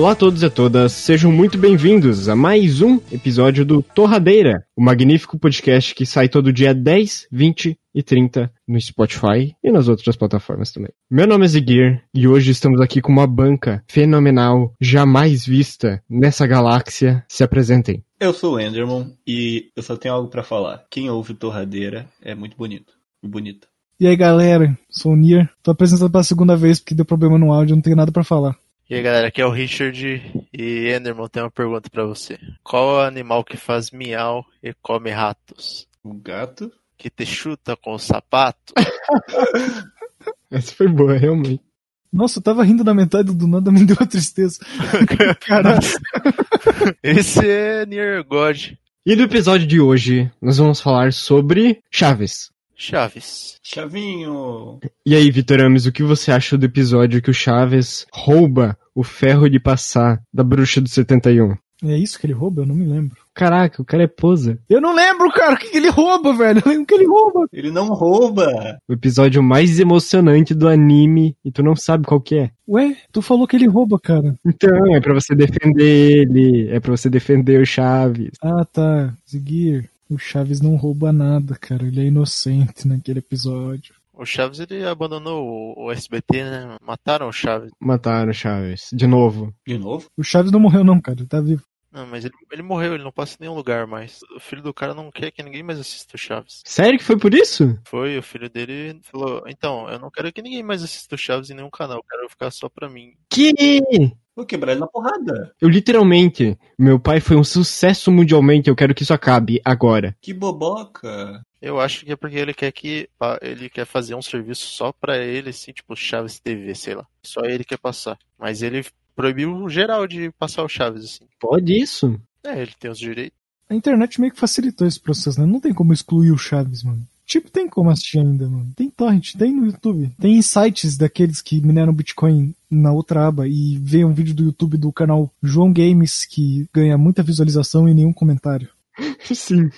Olá a todos e a todas, sejam muito bem-vindos a mais um episódio do Torradeira, o magnífico podcast que sai todo dia 10, 20 e 30 no Spotify e nas outras plataformas também. Meu nome é Ziguir e hoje estamos aqui com uma banca fenomenal, jamais vista nessa galáxia. Se apresentem. Eu sou o Enderman e eu só tenho algo pra falar. Quem ouve Torradeira é muito bonito. E bonita. E aí galera, sou o Nier, tô apresentando pela segunda vez porque deu problema no áudio, não tenho nada pra falar. E aí galera, aqui é o Richard e Enderman tem uma pergunta pra você. Qual é o animal que faz miau e come ratos? O gato? Que te chuta com o sapato? Essa foi boa, realmente. Nossa, eu tava rindo da metade do nada, me deu uma tristeza. Caralho. Esse é Nier God. E no episódio de hoje, nós vamos falar sobre Chaves. Chaves. Chavinho! E aí, Vitor Ames, o que você acha do episódio que o Chaves rouba o ferro de passar da bruxa do 71? É isso que ele rouba? Eu não me lembro. Caraca, o cara é posa. Eu não lembro, cara, o que que ele rouba, velho. Eu lembro que ele rouba. Ele não rouba! O episódio mais emocionante do anime e tu não sabe qual que é. Ué, tu falou que ele rouba, cara. Então, é pra você defender ele, é pra você defender o Chaves. Ah, tá. Seguir. O Chaves não rouba nada, cara. Ele é inocente naquele episódio. O Chaves ele abandonou o- o SBT, né? Mataram o Chaves. Mataram o Chaves. De novo. De novo? O Chaves não morreu, não, cara. Ele tá vivo. Não, mas ele, ele morreu, ele não passa em nenhum lugar mais. O filho do cara não quer que ninguém mais assista o Chaves. Sério que foi por isso? Foi, o filho dele falou: Então, eu não quero que ninguém mais assista o Chaves em nenhum canal, eu quero ficar só pra mim. Que? Vou quebrar ele na porrada. Eu literalmente, meu pai foi um sucesso mundialmente, eu quero que isso acabe agora. Que boboca! Eu acho que é porque ele quer que ele quer fazer um serviço só pra ele, assim, tipo Chaves TV, sei lá. Só ele quer passar. Mas ele proibiu geral de passar o Chaves, assim. Pode isso? É, ele tem os direitos. A internet meio que facilitou esse processo, né? Não tem como excluir o Chaves, mano. Tipo, tem como assistir ainda, mano. Tem torrent, tem no YouTube. Tem sites daqueles que mineram Bitcoin na outra aba e vê um vídeo do YouTube do canal João Games que ganha muita visualização e nenhum comentário. Sim.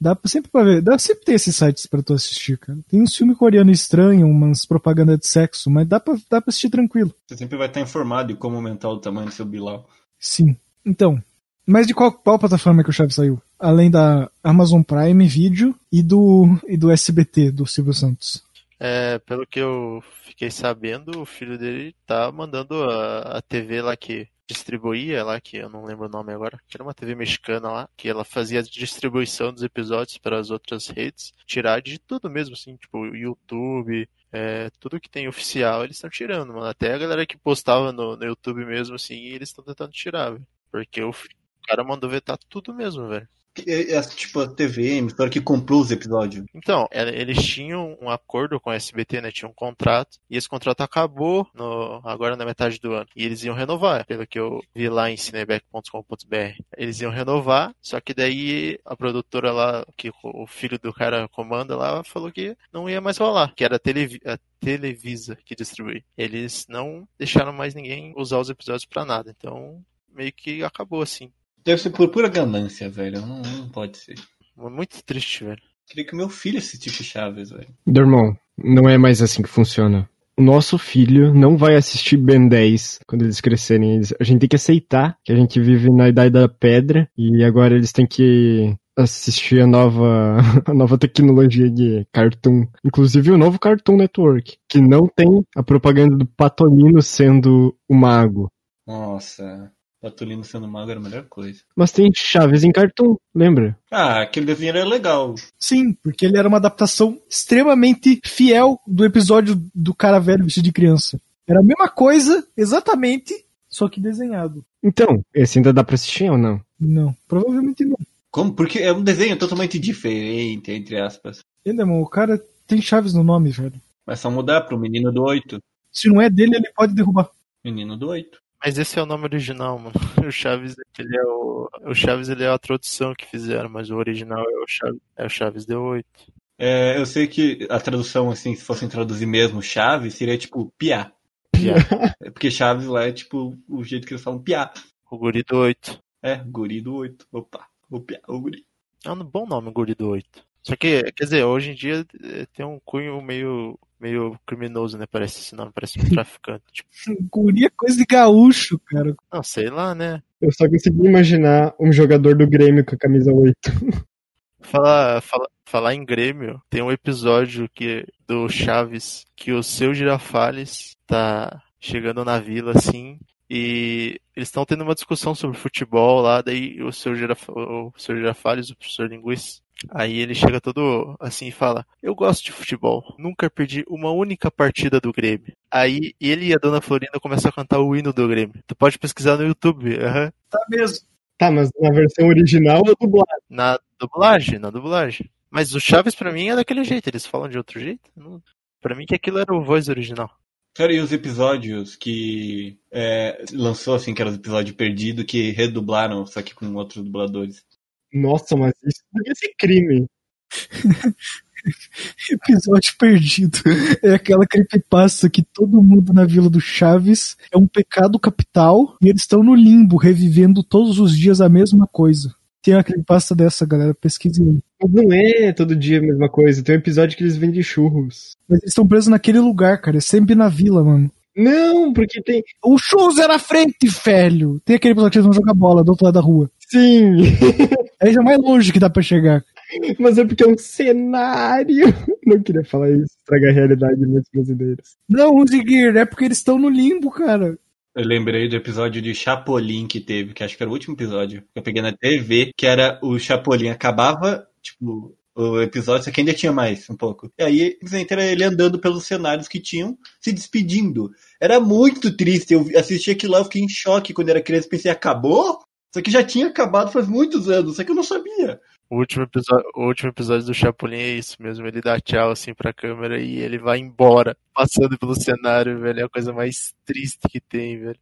Dá pra- sempre pra ver, dá sempre ter esses sites pra tu assistir, cara. Tem uns filmes coreanos estranhos, umas propaganda de sexo, mas dá pra, dá pra assistir tranquilo. Você sempre vai estar informado de como aumentar o tamanho do seu Bilal. Sim. Então, mas de qual, qual plataforma que o Chaves saiu? Além da Amazon Prime Video e do, e do SBT, do Silvio Santos. É, pelo que eu fiquei sabendo, o filho dele tá mandando a, a TV lá que distribuía lá, que eu não lembro o nome agora, que era uma TV mexicana lá, que ela fazia a distribuição dos episódios para as outras redes, tirar de tudo mesmo, assim, tipo YouTube, é, tudo que tem oficial, eles estão tirando, mano. Até a galera que postava no, no YouTube mesmo, assim, eles estão tentando tirar, velho. Porque o cara mandou vetar tudo mesmo, velho. É, é, tipo a TV, a emissora que comprou os episódios. Então, é, eles tinham um acordo com a SBT, né? Tinham um contrato. E esse contrato acabou no, agora na metade do ano. E eles iam renovar, pelo que eu vi lá em cineback.com.br. Eles iam renovar, só que daí a produtora lá, que o filho do cara comanda lá, falou que não ia mais rolar. Que era a, a Televisa que distribui. Eles não deixaram mais ninguém usar os episódios pra nada. Então, meio que acabou assim. Deve ser por pura ganância, velho. Não, não pode ser. Muito triste, velho. Queria que meu filho assistisse Chaves, velho. Dormão, não é mais assim que funciona. O nosso filho não vai assistir Ben 10 quando eles crescerem. Eles- A gente tem que aceitar que a gente vive na idade da pedra e agora eles têm que assistir a nova, a nova tecnologia de cartoon. Inclusive o novo Cartoon Network, que não tem a propaganda do Patolino sendo o mago. Nossa, Patolino sendo mago era a melhor coisa. Mas tem Chaves em cartoon, lembra? Ah, aquele desenho era legal. Sim, porque ele era uma adaptação extremamente fiel do episódio do cara velho vestido de criança. Era a mesma coisa, exatamente, só que desenhado. Então, esse ainda dá pra assistir ou não? Não, provavelmente não. Como? Porque é um desenho totalmente diferente, entre aspas. Mano, o cara tem chaves no nome, velho. Mas só mudar pro menino do 8. Se não é dele, ele pode derrubar. Menino do 8. Mas esse é o nome original, mano. O Chaves, ele é o, o Chaves, ele é a tradução que fizeram, mas o original é o Chaves, é o Chaves D8. É, eu sei que a tradução, assim, se fossem traduzir mesmo Chaves, seria tipo piá. Piá. É Porque Chaves lá é tipo o jeito que eles falam piá. O Guri do 8. É, guri do 8. Opa, o piá, o guri. É um bom nome, Guri do 8. Só que, quer dizer, hoje em dia eh, tem um cunho meio, meio criminoso, né? Parece esse nome, parece um traficante. Tipo, Guri é coisa de gaúcho, cara. não, sei lá, né? Eu só consegui imaginar um jogador do Grêmio com a camisa 8. Falar, falar, falar em Grêmio, tem um episódio que do Chaves que o seu Girafales tá chegando na vila assim e eles estão tendo uma discussão sobre futebol lá, daí o seu, Giraf, o seu Girafales, o professor Linguiça, aí ele chega todo assim e fala: Eu gosto de futebol, nunca perdi uma única partida do Grêmio. Aí ele e a dona Florinda começam a cantar o hino do Grêmio. Tu pode pesquisar no YouTube, aham. Tá mesmo. Tá, mas na versão original ou dublada? na dublagem, na dublagem. Mas o Chaves pra mim é daquele jeito, eles falam de outro jeito. Não... Pra mim que aquilo era o voz original. Cara, e os episódios que é, lançou, assim, que eram os episódios perdidos, que redublaram, só que com outros dubladores. Nossa, mas isso devia ser crime. Episódio perdido. É aquela creepypasta que todo mundo na Vila do Chaves é um pecado capital e eles estão no limbo, revivendo todos os dias a mesma coisa. Tem uma creepypasta dessa, galera, pesquisem não é todo dia a mesma coisa. Tem um episódio que eles vendem churros. Mas eles estão presos naquele lugar, cara. É sempre na vila, mano. Não, porque tem. O churros é na frente, velho! Tem aquele episódio que eles vão jogar bola do outro lado da rua. Sim! Aí já é mais longe que dá pra chegar. Mas é porque é um cenário. Não queria falar isso, estragar a realidade de muitos brasileiros. Não, Ziguir, é porque eles estão no limbo, cara. Eu lembrei do episódio de Chapolin que teve, que acho que era o último episódio. que Eu peguei na TV, que era o Chapolin. Acabava, tipo, o episódio, só que ainda tinha mais um pouco. E aí, simplesmente era ele andando pelos cenários que tinham, se despedindo. Era muito triste. Eu assisti aquilo lá, eu fiquei em choque quando era criança. Pensei, acabou? Só que já tinha acabado faz muitos anos, só que eu não sabia. O último, episódio, o último episódio do Chapolin é isso mesmo, ele dá tchau assim pra câmera e ele vai embora, passando pelo cenário, velho. É a coisa mais triste que tem, velho.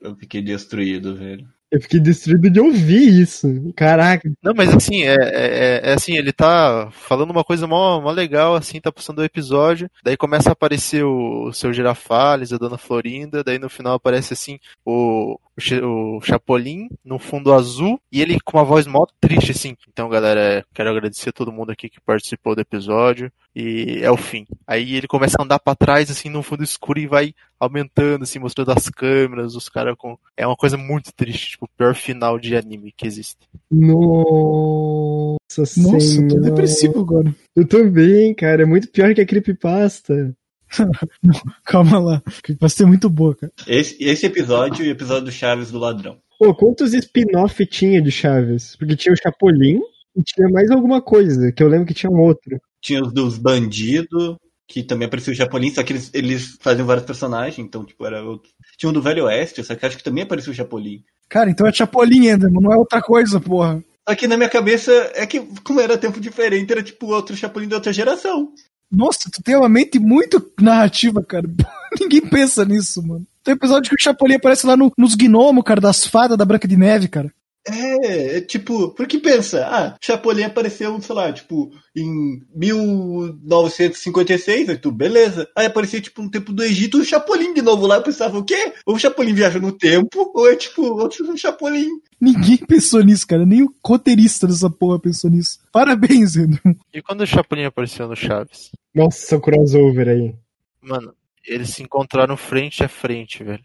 Eu fiquei destruído, velho. Eu fiquei destruído de ouvir isso. Caraca. Não, mas assim, é, é, é assim, ele tá falando uma coisa mó, mó legal, assim, tá passando o episódio, daí começa a aparecer o, o seu Girafales, a Dona Florinda, daí no final aparece assim o, o, Cha- o Chapolin no fundo azul e ele com uma voz mó triste, assim. Então, galera, quero agradecer a todo mundo aqui que participou do episódio e é o fim. Aí ele começa a andar pra trás, assim, no fundo escuro e vai aumentando, assim, mostrando as câmeras, os caras com. É uma coisa muito triste, tipo, o pior final de anime que existe. Nossa Nossa, eu tô senhora. depressivo agora. Eu também, cara. É muito pior que a creepypasta. Calma lá. Vai ser muito boa, cara. Esse, esse episódio e o episódio do Chaves do Ladrão. Pô, quantos spin-off tinha de Chaves? Porque tinha o Chapolin e tinha mais alguma coisa, que eu lembro que tinha um outro. Tinha os dos bandidos, que também apareceu o Chapolin, só que eles, eles faziam vários personagens, então, tipo, era outro. Tinha um do Velho Oeste, só que acho que também apareceu o Chapolin. Cara, então é Chapolin, Enderman, não é outra coisa, porra. Que na minha cabeça é que, como era tempo diferente, era tipo outro Chapolin de outra geração. Nossa, tu tem uma mente muito narrativa, cara. Ninguém pensa nisso, mano. Tem episódio que o Chapolin aparece lá no- nos gnomos, cara, das fadas da Branca de Neve, cara. É, é tipo, porque pensa, ah, Chapolin apareceu, sei lá, tipo, em 1956, aí tu, beleza. Aí aparecia, tipo, no tempo do Egito, o Chapolin de novo lá, eu pensava, o quê? Ou o Chapolin viaja no tempo, ou é tipo, outro Chapolin. Ninguém pensou nisso, cara. Nem o roteirista dessa porra pensou nisso. Parabéns, Enderman. E quando o Chapolin apareceu no Chaves? Nossa, o crossover aí. Mano, eles se encontraram frente a frente, velho.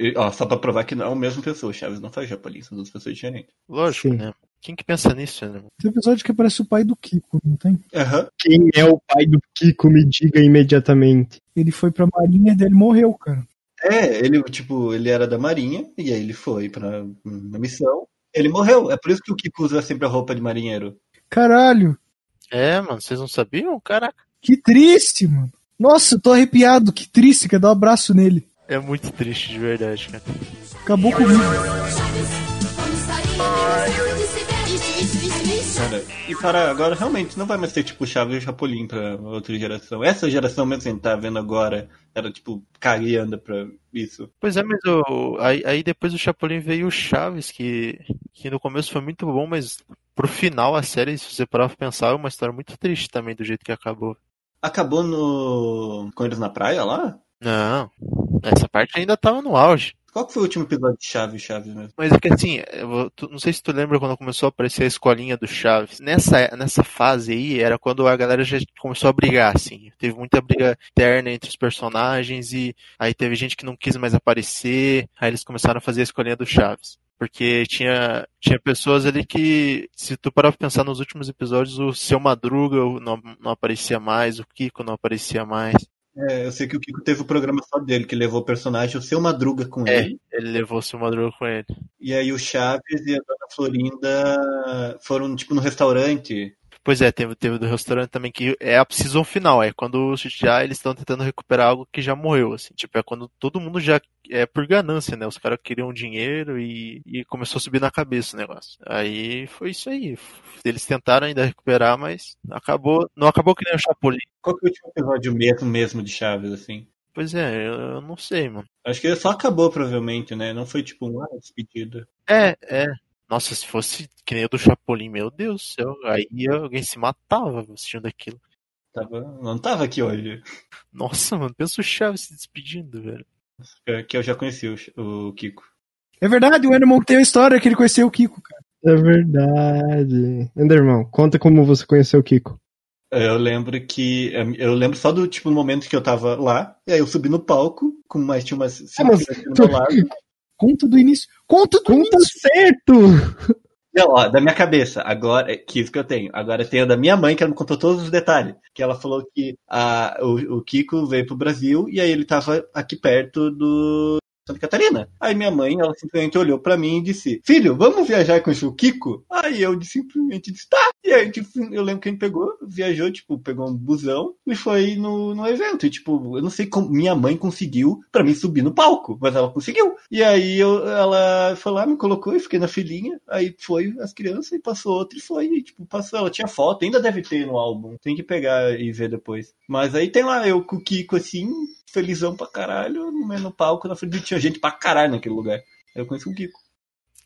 E, ó, só pra provar que não é a mesma pessoa, o Chaves não faz Chapolin, são duas pessoas diferentes. Lógico, Sim. né? Quem que pensa nisso, né? Tem episódio que aparece o pai do Kiko, não tem? Aham. Quem é o pai do Kiko? Me diga imediatamente. Ele foi pra marinha e daí ele morreu, cara. É, ele, tipo, ele era da Marinha, e aí ele foi pra uma missão. Ele morreu, é por isso que o Kiko usa sempre a roupa de marinheiro. Caralho, É, mano, vocês não sabiam? Caraca, que triste, mano. Nossa, eu tô arrepiado, que triste, quer dar um abraço nele. É muito triste de verdade, cara. Acabou comigo. Cara, e para agora, realmente, não vai mais ter, tipo, Chaves e Chapolin pra outra geração. Essa geração mesmo que a gente tá vendo agora, era, tipo, cagando pra isso. Pois é, mas o, aí, aí depois do Chapolin veio o Chaves, que, que no começo foi muito bom, mas pro final a série, se você parar pra pensar, é uma história muito triste também do jeito que acabou. Acabou no... com eles na praia lá? Não, essa parte ainda tava no auge. Qual que foi o último episódio de Chaves, Chaves mesmo? Mas é que assim, eu tu- não sei se tu lembra quando começou a aparecer a escolinha do Chaves. Nessa, nessa fase aí, era quando a galera já começou a brigar, assim. Teve muita briga interna entre os personagens e aí teve gente que não quis mais aparecer. Aí eles começaram a fazer a escolinha do Chaves. Porque tinha, tinha pessoas ali que, se tu parar pra pensar nos últimos episódios, o Seu Madruga não, não aparecia mais, o Kiko não aparecia mais. É, eu sei que o Kiko teve o programa só dele, que levou o personagem, o seu Madruga com É. ele. Ele levou o Seu Madruga com ele. E aí o Chaves e a Dona Florinda foram, tipo, no restaurante. Pois é, teve, teve do restaurante também que é a season final, é quando já eles estão tentando recuperar algo que já morreu, assim, tipo, é quando todo mundo já é por ganância, né? Os caras queriam dinheiro e, e começou a subir na cabeça o negócio. Aí foi isso aí. Eles tentaram ainda recuperar, mas acabou, não acabou que nem o Chapolin. Qual que é o último episódio mesmo, mesmo de Chaves, assim? Pois é, eu, não sei, mano. Acho que ele só acabou, provavelmente, né? Não foi, tipo, uma despedida. É, é. Nossa, se fosse que nem o do Chapolin, meu Deus do céu, aí alguém se matava assistindo aquilo. Tava, não tava aqui hoje. Nossa, mano, pensa o Chaves se despedindo, velho. É Que eu já conheci o, o Kiko. É verdade, o Enderman tem a história que ele conheceu o Kiko, cara. É verdade. Enderman, conta como você conheceu o Kiko. Eu lembro que. Eu lembro só do tipo no momento que eu tava lá, e aí eu subi no palco, com mais tinha umas cinco mas- crianças do meu lado. Conta do início. Conta do Conta início. certo! Não, ó, da minha cabeça, agora, é que isso que eu tenho. Agora tem a da minha mãe, que ela me contou todos os detalhes. Que ela falou que a, o, o Kiko veio pro Brasil e aí ele tava aqui perto do Santa Catarina. Aí minha mãe, ela simplesmente olhou pra mim e disse: Filho, vamos viajar com o Kiko? Aí eu simplesmente disse: Tá. E aí, tipo, eu lembro que a gente pegou, viajou, tipo, pegou um busão e foi no, no evento. E, tipo, eu não sei como minha mãe conseguiu pra mim subir no palco, mas ela conseguiu. E aí eu, ela foi lá, me colocou e fiquei na filinha. Aí foi as crianças e passou outra e foi. E, tipo, passou. Ela tinha foto, ainda deve ter no álbum. Tem que pegar e ver depois. Mas aí tem lá eu com o Kiko assim, felizão pra caralho, no, palco, na frente tinha gente pra caralho naquele lugar. Aí eu conheci o Kiko.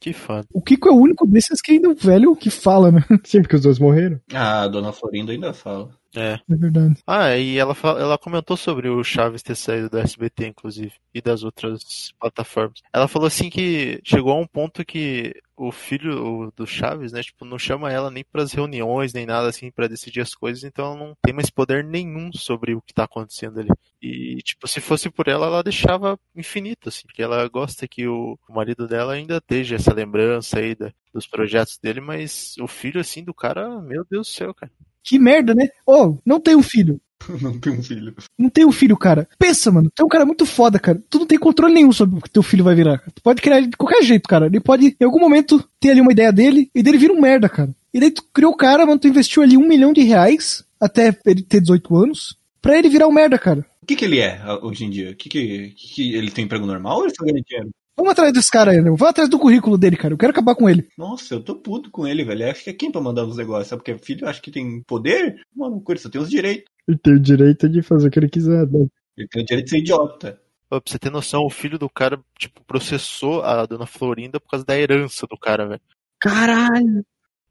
Que foda. O Kiko é o único desses que ainda é um velho que fala, né? Sim, porque os dois morreram. Ah, a dona Florinda ainda fala. É. É verdade. Ah, e ela, ela comentou sobre o Chaves ter saído do SBT, inclusive, e das outras plataformas. Ela falou assim que chegou a um ponto que o filho do Chaves, né, tipo, não chama ela nem pras reuniões, nem nada assim pra decidir as coisas, então ela não tem mais poder nenhum sobre o que tá acontecendo ali. E, tipo, se fosse por ela, ela deixava infinito, assim, porque ela gosta que o, o marido dela ainda esteja essa lembrança aí da- dos projetos dele, mas o filho, assim, do cara, meu Deus do céu, cara. Que merda, né? Ô, não tem um filho. Não tem um filho. Não tem um filho, cara. Pensa, mano. Tu é um cara muito foda, cara. Tu não tem controle nenhum sobre o que teu filho vai virar. cara. Tu pode criar ele de qualquer jeito, cara. Ele pode, em algum momento, ter ali uma ideia dele e dele vira um merda, cara. E daí tu criou o cara, mano, tu investiu ali um milhão de reais até ele ter 18 anos pra ele virar um merda, cara. O que, que ele é ah, hoje em dia? O que, que, que, que ele tem emprego normal ou ele só ganha dinheiro? Vamos atrás desse cara aí, né? Vamos atrás do currículo dele, cara. Eu quero acabar com ele. Nossa, eu tô puto com ele, velho. Acho que é quem pra mandar os negócios? Sabe porque filho acho que tem poder? Mano, ele só tem os direitos. Ele tem o direito de fazer o que ele quiser. né? Ele tem o direito de ser idiota. Pra você ter noção, o filho do cara, tipo, processou a dona Florinda por causa da herança do cara, velho. Caralho!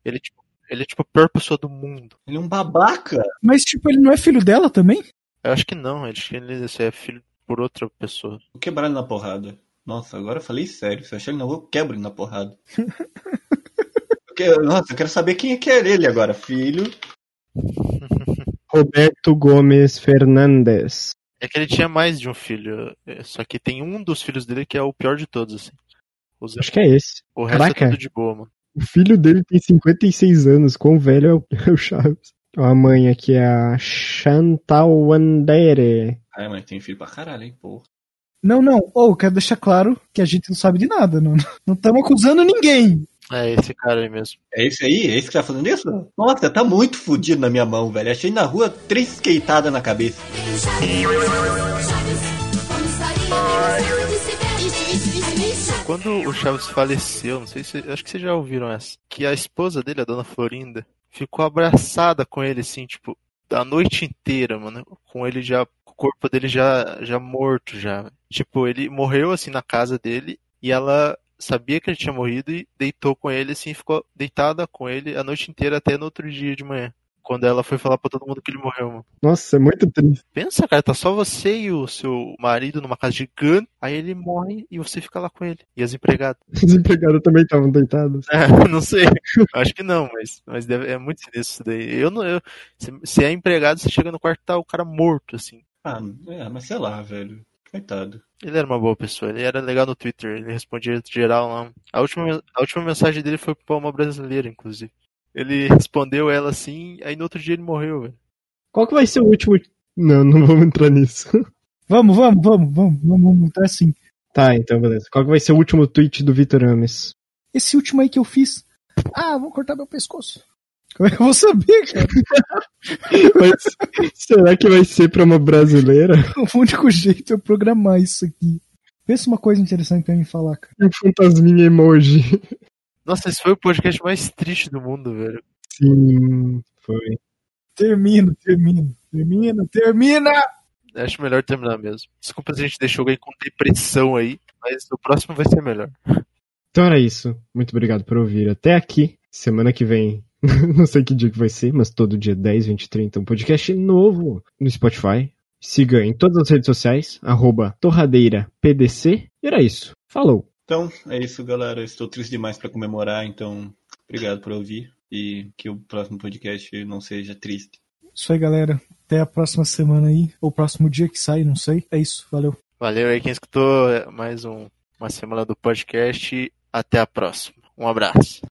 Ele, tipo, ele é, tipo, a pior pessoa do mundo. Ele é um babaca. Mas, tipo, ele não é filho dela também? Eu acho que não, acho que ele é filho por outra pessoa. Vou quebrar ele na porrada. Nossa, agora eu falei sério. Se eu achar ele na rua, eu quebro ele na porrada. Porque, nossa, eu quero saber quem é que é ele agora. Filho. Roberto Gomes Fernandes. É que ele tinha mais de um filho, é, só que tem um dos filhos dele que é o pior de todos, assim. Os- Acho que é esse. o resto Caraca. é tudo de boa, mano. O filho dele tem 56 anos. Quão velho é o, é o Chaves? A mãe aqui é a Chantal Wandere. Ai, mas tem filho pra caralho, hein, porra. Não, não. Ô, eu quero deixar claro que a gente não sabe de nada. Não estamos acusando ninguém. É esse cara aí mesmo. É esse aí? É esse que tá fazendo isso? Nossa, tá muito fudido na minha mão, velho. Achei na rua três skateadas na cabeça. Quando o Chaves faleceu, não sei se. Acho que vocês já ouviram essa. Que a esposa dele, a dona Florinda, ficou abraçada com ele, assim, tipo, a noite inteira, mano. Com ele já. O corpo dele já, já morto, já. Tipo, ele morreu, assim, na casa dele. E ela sabia que ele tinha morrido e deitou com ele, assim, ficou deitada com ele a noite inteira até no outro dia de manhã. quando ela foi falar pra todo mundo que ele morreu, mano. Nossa, é muito triste. Pensa, cara, tá só você e o seu marido numa casa gigante, aí ele morre e você fica lá com ele. E as empregadas. Os empregados também estavam deitados. É, não sei. Acho que não, mas, mas deve- é muito sinistro isso daí. Eu não. Eu, se, se é empregado, você chega no quarto e tá o cara morto, assim. Ah, é, mas sei lá, velho. Coitado. Ele era uma boa pessoa, ele era legal no Twitter, ele respondia geral lá. A última, a última mensagem dele foi pra uma brasileira, inclusive. Ele respondeu ela assim, aí no outro dia ele morreu, velho. Qual que vai ser o último. Não, não vamos entrar nisso. Vamos, vamos, vamos, vamos, vamos, vamos, tá assim. Tá, então beleza. Qual que vai ser o último tweet do Vitor Ames? Esse último aí que eu fiz. Ah, vou cortar meu pescoço. Como é que eu vou saber, cara? Mas será que vai ser pra uma brasileira? O único jeito é eu programar isso aqui. Pensa uma coisa interessante pra me falar, cara. Um fantasminha emoji. Nossa, esse foi o podcast mais triste do mundo, velho. Sim, foi. Termina, termina, termina, termina! Acho melhor terminar mesmo. Desculpa se a gente deixou alguém com depressão aí, mas o próximo vai ser melhor. Então era isso. Muito obrigado por ouvir até aqui. Semana que vem, não sei que dia que vai ser, mas todo dia 10, 20, 30, um podcast novo no Spotify. Siga em todas as redes sociais, arroba torradeirapdc. E era isso. Falou! Então, é isso, galera. Eu estou triste demais pra comemorar, então obrigado por ouvir e que o próximo podcast não seja triste. Isso aí, galera. Até a próxima semana aí. Ou próximo dia que sai, não sei. É isso, valeu. Valeu aí quem escutou mais um, uma semana do podcast. Até a próxima. Um abraço.